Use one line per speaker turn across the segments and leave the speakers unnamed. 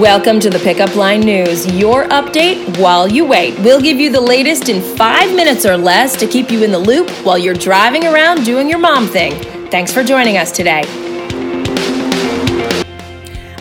Welcome to the Pickup Line News, your update while you wait. We'll give you the latest in five minutes or less to keep you in the loop while you're driving around doing your mom thing. Thanks for joining us today.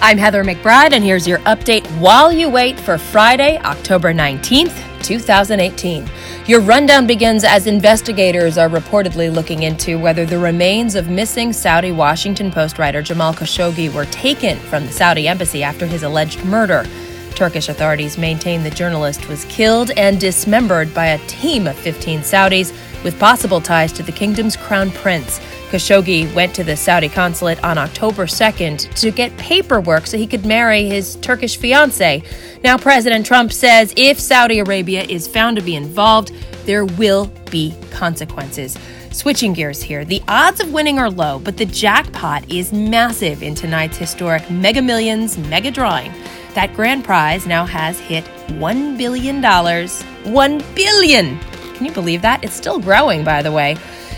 I'm Heather McBride, and here's your update while you wait for Friday, October 19th, 2018. Your rundown begins as investigators are reportedly looking into whether the remains of missing Saudi Washington Post writer Jamal Khashoggi were taken from the Saudi embassy after his alleged murder. Turkish authorities maintain the journalist was killed and dismembered by a team of 15 Saudis with possible ties to the kingdom's crown prince. Khashoggi went to the Saudi consulate on October 2nd to get paperwork so he could marry his Turkish fiancee. Now, President Trump says if Saudi Arabia is found to be involved, there will be consequences. Switching gears here, the odds of winning are low, but the jackpot is massive in tonight's historic Mega Millions mega drawing. That grand prize now has hit $1 billion. 1 billion! Can you believe that? It's still growing, by the way.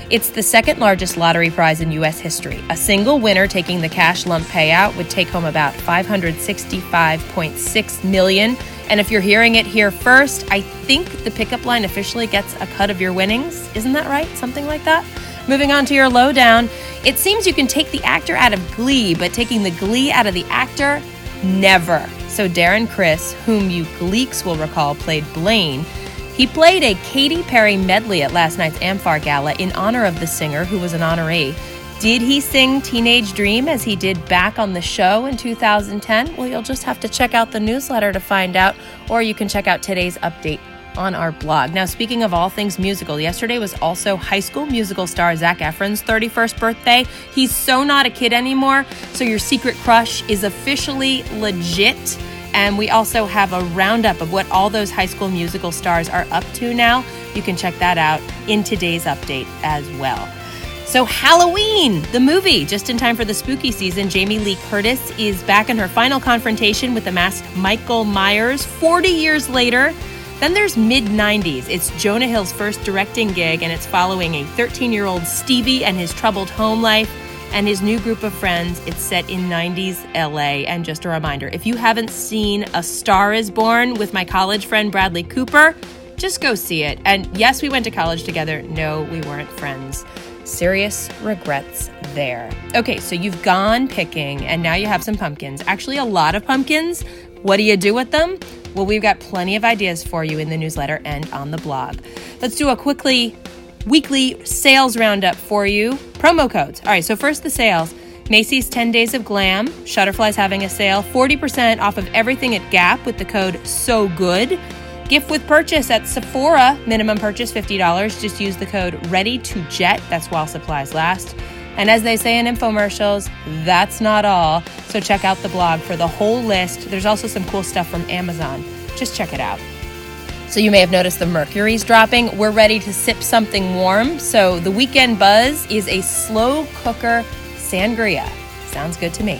It's the second largest lottery prize in U.S. history. A single winner taking the cash lump payout would take home about 565.6 million. And if you're hearing it here first, I think the pickup line officially gets a cut of your winnings. Isn't that right? Something like that. Moving on to your lowdown, it seems you can take the actor out of Glee, but taking the Glee out of the actor, never. So Darren Criss, whom you Gleeks will recall played Blaine, he played a Katy Perry medley at last night's Amfar Gala in honor of the singer who was an honoree. Did he sing Teenage Dream as he did back on the show in 2010? Well, you'll just have to check out the newsletter to find out, or you can check out today's update on our blog. Now, speaking of all things musical, yesterday was also High School Musical star Zac Efron's 31st birthday. He's so not a kid anymore, so your secret crush is officially legit. And we also have a roundup of what all those high school musical stars are up to now. You can check that out in today's update as well. So, Halloween, the movie, just in time for the spooky season, Jamie Lee Curtis is back in her final confrontation with the masked Michael Myers 40 years later. Then there's mid 90s. It's Jonah Hill's first directing gig, and it's following a 13 year old Stevie and his troubled home life and his new group of friends. It's set in 90s LA. And just a reminder if you haven't seen A Star is Born with my college friend Bradley Cooper, just go see it. And yes, we went to college together. No, we weren't friends. Serious regrets there. Okay, so you've gone picking and now you have some pumpkins. Actually, a lot of pumpkins. What do you do with them? Well, we've got plenty of ideas for you in the newsletter and on the blog. Let's do a quickly weekly sales roundup for you. Promo codes. All right, so first the sales. Macy's 10 Days of Glam. Shutterfly's having a sale. 40% off of everything at Gap with the code SO GOOD. Gift with purchase at Sephora. Minimum purchase $50. Just use the code READY to JET. That's while supplies last. And as they say in infomercials, that's not all. So check out the blog for the whole list. There's also some cool stuff from Amazon. Just check it out. So you may have noticed the mercury's dropping. We're ready to sip something warm. So the weekend buzz is a slow cooker sangria. Sounds good to me.